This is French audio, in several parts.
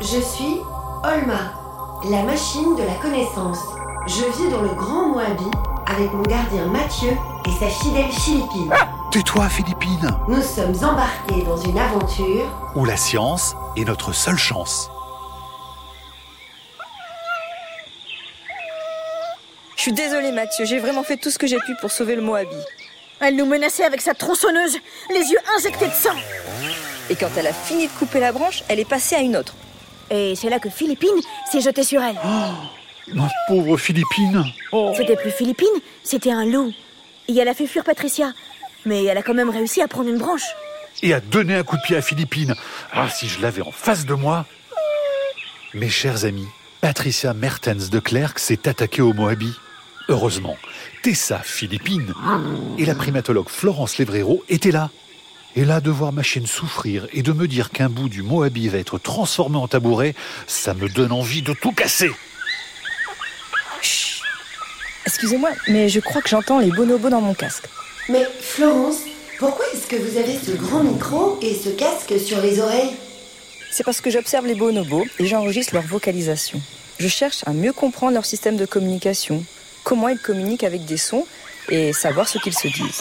Je suis Olma, la machine de la connaissance. Je vis dans le Grand Moabi avec mon gardien Mathieu et sa fidèle Philippine. Tais-toi, Philippine Nous sommes embarqués dans une aventure Où la science est notre seule chance. Je suis désolée Mathieu, j'ai vraiment fait tout ce que j'ai pu pour sauver le Moabi. Elle nous menaçait avec sa tronçonneuse, les yeux injectés de sang. Et quand elle a fini de couper la branche, elle est passée à une autre. Et c'est là que Philippine s'est jetée sur elle. Ma pauvre Philippine C'était plus Philippine, c'était un loup. Et elle a fait fuir Patricia. Mais elle a quand même réussi à prendre une branche. Et à donner un coup de pied à Philippine. Ah, si je l'avais en face de moi Mes chers amis, Patricia Mertens de Clerc s'est attaquée au Moabi. Heureusement, Tessa Philippine et la primatologue Florence Levrero étaient là. Et là, de voir ma chienne souffrir et de me dire qu'un bout du Moabi va être transformé en tabouret, ça me donne envie de tout casser. Chut. Excusez-moi, mais je crois que j'entends les bonobos dans mon casque. Mais Florence, pourquoi est-ce que vous avez ce grand micro et ce casque sur les oreilles? C'est parce que j'observe les bonobos et j'enregistre leur vocalisation. Je cherche à mieux comprendre leur système de communication, comment ils communiquent avec des sons et savoir ce qu'ils se disent.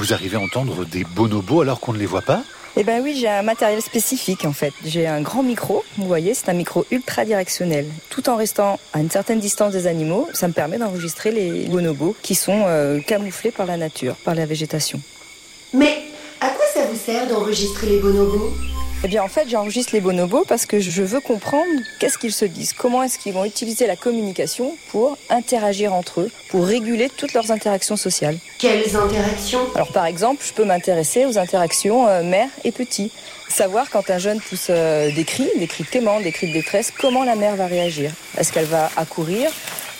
Vous arrivez à entendre des bonobos alors qu'on ne les voit pas Eh ben oui, j'ai un matériel spécifique en fait. J'ai un grand micro, vous voyez, c'est un micro ultra directionnel. Tout en restant à une certaine distance des animaux, ça me permet d'enregistrer les bonobos qui sont euh, camouflés par la nature, par la végétation. Mais à quoi ça vous sert d'enregistrer les bonobos? Eh bien en fait, j'enregistre les bonobos parce que je veux comprendre qu'est-ce qu'ils se disent, comment est-ce qu'ils vont utiliser la communication pour interagir entre eux, pour réguler toutes leurs interactions sociales. Quelles interactions? Alors par exemple, je peux m'intéresser aux interactions euh, mère et petit. Savoir quand un jeune pousse euh, des cris, des cris de quémande, des cris de détresse, comment la mère va réagir? Est-ce qu'elle va accourir?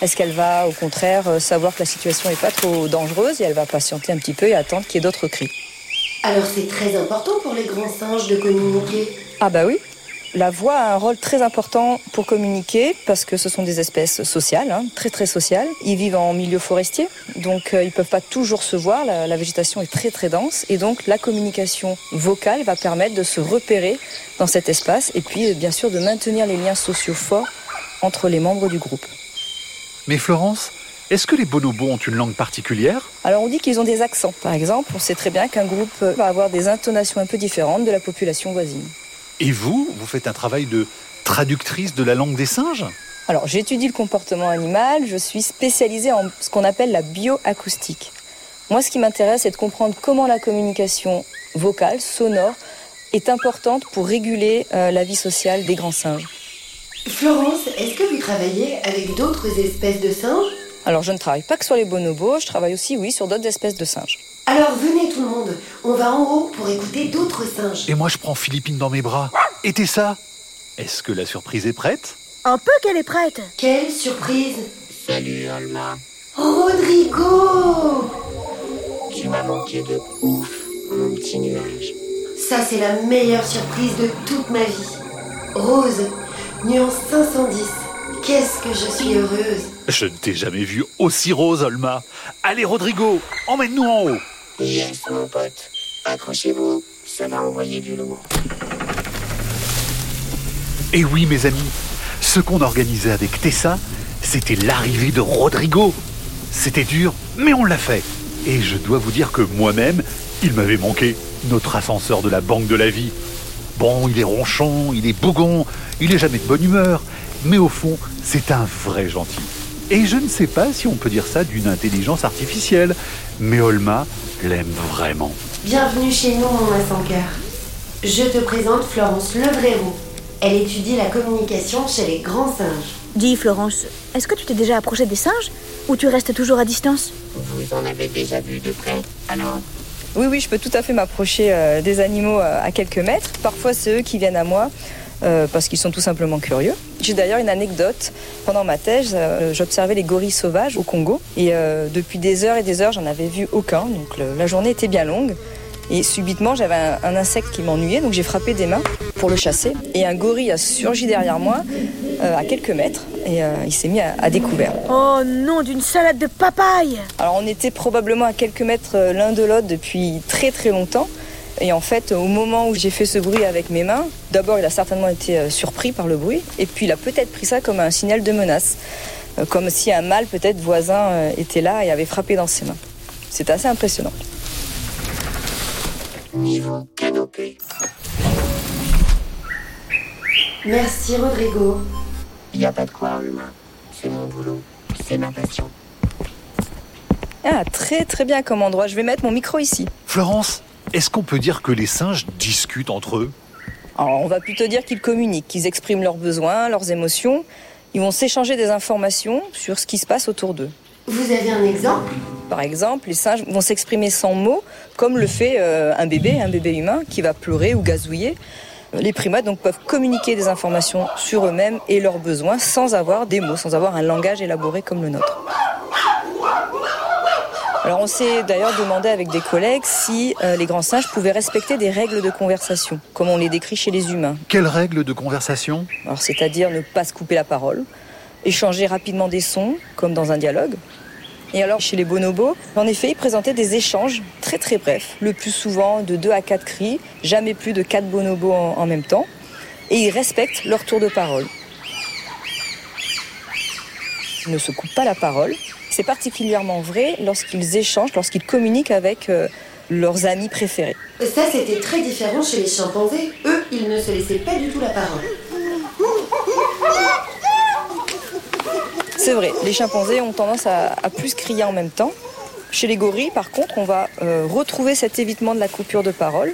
Est-ce qu'elle va au contraire euh, savoir que la situation n'est pas trop dangereuse et elle va patienter un petit peu et attendre qu'il y ait d'autres cris? Alors c'est très important pour les grands singes de communiquer. Ah bah oui. La voix a un rôle très important pour communiquer parce que ce sont des espèces sociales, hein, très très sociales. Ils vivent en milieu forestier, donc euh, ils peuvent pas toujours se voir. La, la végétation est très très dense et donc la communication vocale va permettre de se repérer dans cet espace et puis euh, bien sûr de maintenir les liens sociaux forts entre les membres du groupe. Mais Florence, est-ce que les bonobos ont une langue particulière? Alors on dit qu'ils ont des accents. Par exemple, on sait très bien qu'un groupe va avoir des intonations un peu différentes de la population voisine. Et vous, vous faites un travail de traductrice de la langue des singes? Alors j'étudie le comportement animal, je suis spécialisée en ce qu'on appelle la bioacoustique. Moi ce qui m'intéresse c'est de comprendre comment la communication vocale, sonore, est importante pour réguler euh, la vie sociale des grands singes. Florence, est-ce que vous travaillez avec d'autres espèces de singes? Alors je ne travaille pas que sur les bonobos, je travaille aussi oui sur d'autres espèces de singes. Alors venez tout le monde, on va en haut pour écouter d'autres singes. Et moi, je prends Philippine dans mes bras. Et Tessa Est-ce que la surprise est prête? Un peu qu'elle est prête. Quelle surprise Salut Alma, Rodrigo tu m'as manqué de ouf, mon petit nuage. Ça c'est la meilleure surprise de toute ma vie. Rose, nuance 510. Qu'est-ce que je suis heureuse. Je ne t'ai jamais vu aussi rose, Olma. Allez, Rodrigo, emmène-nous en haut. Yes, mon pote. Accrochez-vous, ça va envoyer du lourd. Et oui, mes amis, ce qu'on organisait avec Tessa, c'était l'arrivée de Rodrigo. C'était dur, mais on l'a fait. Et je dois vous dire que moi-même, il m'avait manqué, notre ascenseur de la Banque de la Vie. Bon, il est ronchon, il est bougon, il est jamais de bonne humeur, mais au fond, c'est un vrai gentil. Et je ne sais pas si on peut dire ça d'une intelligence artificielle, mais Olma l'aime vraiment. Bienvenue chez nous, mon cœur. Je te présente Florence Levrero. Elle étudie la communication chez les grands singes. Dis Florence, est-ce que tu t'es déjà approchée des singes ou tu restes toujours à distance? Vous en avez déjà vu de près, alors? Oui, oui, je peux tout à fait m'approcher euh, des animaux euh, à quelques mètres. Parfois, c'est eux qui viennent à moi euh, parce qu'ils sont tout simplement curieux. J'ai d'ailleurs une anecdote. Pendant ma thèse, euh, j'observais les gorilles sauvages au Congo et euh, depuis des heures et des heures, j'en avais vu aucun. Donc le- la journée était bien longue. Et subitement, j'avais un, un insecte qui m'ennuyait, donc j'ai frappé des mains pour le chasser. Et un gorille a surgi derrière moi, euh, à quelques mètres, et euh, il s'est mis à- à découvert. Oh non, d'une salade de papaye Alors on était probablement à quelques mètres l'un de l'autre depuis très très longtemps. Et en fait, au moment où j'ai fait ce bruit avec mes mains, d'abord il a certainement été euh, surpris par le bruit, et puis il a peut-être pris ça comme un signal de menace, euh, comme si un mâle peut-être voisin euh, était là et avait frappé dans ses mains. C'est assez impressionnant. Niveau canopée. Merci Rodrigo. Y a pas de quoi, humain. C'est mon boulot. C'est ma passion. Ah, très très bien comme endroit. Je vais mettre mon micro ici. Florence, est-ce qu'on peut dire que les singes discutent entre eux? Alors, on va plutôt dire qu'ils communiquent, qu'ils expriment leurs besoins, leurs émotions. Ils vont s'échanger des informations sur ce qui se passe autour d'eux. Vous avez un exemple? Par exemple, les singes vont s'exprimer sans mots, comme le fait euh, un bébé, un bébé humain qui va pleurer ou gazouiller. Les primates donc peuvent communiquer des informations sur eux-mêmes et leurs besoins sans avoir des mots, sans avoir un langage élaboré comme le nôtre. Alors on s'est d'ailleurs demandé avec des collègues si euh, les grands singes pouvaient respecter des règles de conversation, comme on les décrit chez les humains. Quelles règles de conversation? Alors c'est-à-dire ne pas se couper la parole, échanger rapidement des sons, comme dans un dialogue. Et alors chez les bonobos, en effet, ils présentaient des échanges très très brefs, le plus souvent de 2 à 4 cris, jamais plus de 4 bonobos en, en même temps. Et ils respectent leur tour de parole. Ils ne se coupent pas la parole. C'est particulièrement vrai lorsqu'ils échangent, lorsqu'ils communiquent avec euh, leurs amis préférés. Ça, c'était très différent chez les chimpanzés. Eux, ils ne se laissaient pas du tout la parole. C'est vrai, les chimpanzés ont tendance à, à plus crier en même temps. Chez les gorilles, par contre, on va euh, retrouver cet évitement de la coupure de parole.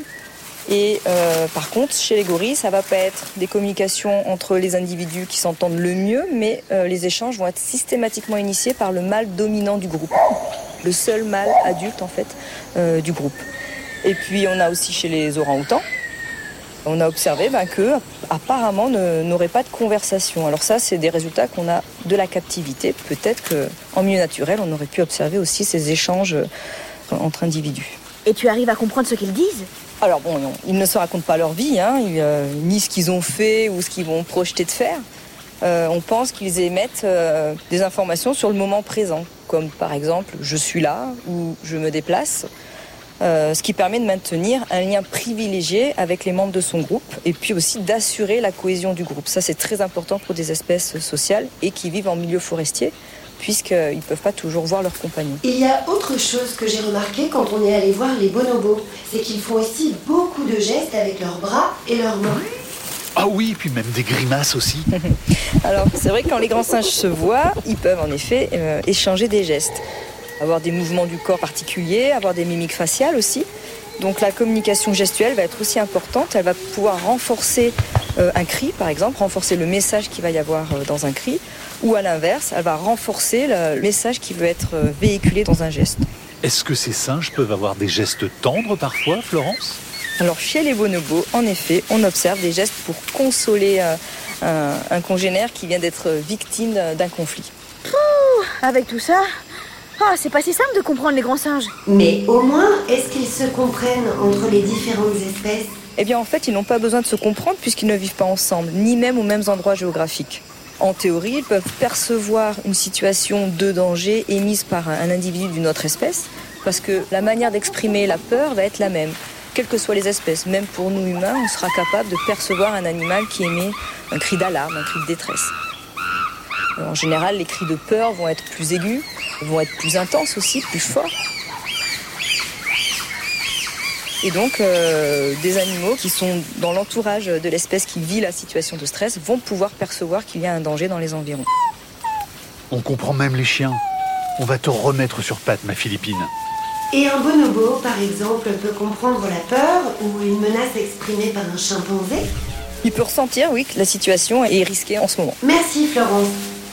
Et euh, par contre, chez les gorilles, ça va pas être des communications entre les individus qui s'entendent le mieux, mais euh, les échanges vont être systématiquement initiés par le mâle dominant du groupe, le seul mâle adulte en fait euh, du groupe. Et puis on a aussi chez les orang-outans, on a observé ben, que apparemment n'auraient pas de conversation. Alors ça, c'est des résultats qu'on a de la captivité. Peut-être qu'en milieu naturel, on aurait pu observer aussi ces échanges entre individus. Et tu arrives à comprendre ce qu'ils disent? Alors bon, ils ne se racontent pas leur vie, hein, euh, ni ce qu'ils ont fait ou ce qu'ils vont projeter de faire. Euh, on pense qu'ils émettent euh, des informations sur le moment présent, comme par exemple je suis là ou je me déplace, ce qui permet de maintenir un lien privilégié avec les membres de son groupe et puis aussi d'assurer la cohésion du groupe. Ça c'est très important pour des espèces sociales et qui vivent en milieu forestier puisqu'ils ne peuvent pas toujours voir leurs compagnons. Il y a autre chose que j'ai remarqué quand on est allé voir les bonobos, c'est qu'ils font aussi beaucoup de gestes avec leurs bras et leurs mains. Ah oui, puis même des grimaces aussi. Alors, c'est vrai que quand les grands singes se voient, ils peuvent en effet euh, échanger des gestes, avoir des mouvements du corps particuliers, avoir des mimiques faciales aussi. Donc la communication gestuelle va être aussi importante. Elle va pouvoir renforcer euh, un cri, par exemple, renforcer le message qu'il va y avoir euh, dans un cri, ou à l'inverse, elle va renforcer le message qui veut être euh, véhiculé dans un geste. Est-ce que ces singes peuvent avoir des gestes tendres parfois, Florence? Alors chez les bonobos, en effet, on observe des gestes pour consoler euh, un, un congénère qui vient d'être victime d'un- d'un conflit. Avec tout ça Ah, c'est pas si simple de comprendre les grands singes. Mais au moins, est-ce qu'ils se comprennent entre les différentes espèces? Eh bien, en fait, ils n'ont pas besoin de se comprendre puisqu'ils ne vivent pas ensemble, ni même aux mêmes endroits géographiques. En théorie, ils peuvent percevoir une situation de danger émise par un individu d'une autre espèce, parce que la manière d'exprimer la peur va être la même, quelles que soient les espèces. Même pour nous humains, on sera capable de percevoir un animal qui émet un cri d'alarme, un cri de détresse. En général, les cris de peur vont être plus aigus, vont être plus intenses aussi, plus forts. Et donc, euh, des animaux qui sont dans l'entourage de l'espèce qui vit la situation de stress vont pouvoir percevoir qu'il y a un danger dans les environs. On comprend même les chiens. On va te remettre sur pattes, ma Philippine. Et un bonobo, par exemple, peut comprendre la peur ou une menace exprimée par un chimpanzé? Il peut ressentir, oui, que la situation est risquée en ce moment. Merci Florence.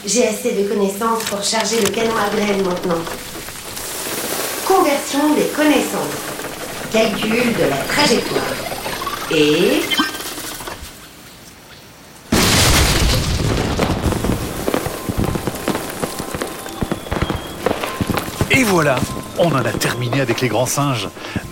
J'ai assez de connaissances pour charger le canon à graines maintenant. Conversion des connaissances. Calcul de la trajectoire. Et... Et voilà, on en a terminé avec les grands singes.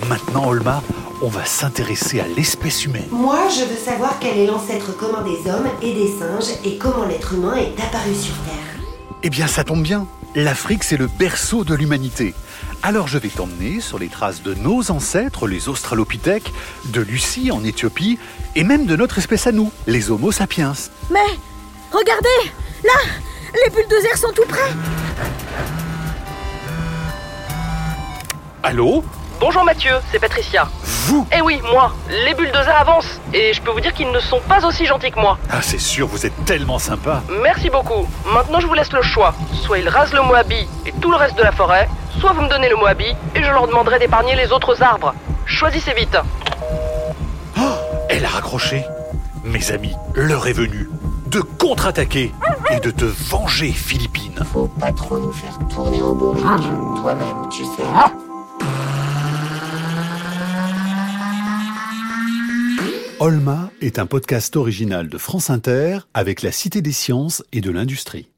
Maintenant, Olma, on va s'intéresser à l'espèce humaine. Moi, je veux savoir quel est l'ancêtre commun des hommes et des singes et comment l'être humain est apparu sur Terre. Eh bien, ça tombe bien. l'Afrique c'est le berceau de l'humanité. Alors je vais t'emmener sur les traces de nos ancêtres, les Australopithèques, de Lucie en Éthiopie, et même de notre espèce à nous, les Homo sapiens. Mais regardez Là Les bulldozers sont tout près Allô? Bonjour Mathieu, c'est Patricia. Vous Eh oui, moi, les bulldozers avancent, et je peux vous dire qu'ils ne sont pas aussi gentils que moi. Ah c'est sûr, vous êtes tellement sympa. Merci beaucoup. Maintenant je vous laisse le choix. Soit ils rasent le Moabi et tout le reste de la forêt, soit vous me donnez le Moabi et je leur demanderai d'épargner les autres arbres. Choisissez vite. Elle a raccroché. Mes amis, l'heure est venue de contre-attaquer et de te venger, Philippine. Faut pas trop nous faire tourner au. Toi-même, tu sais. Olma est un podcast original de France Inter avec la Cité des sciences et de l'industrie.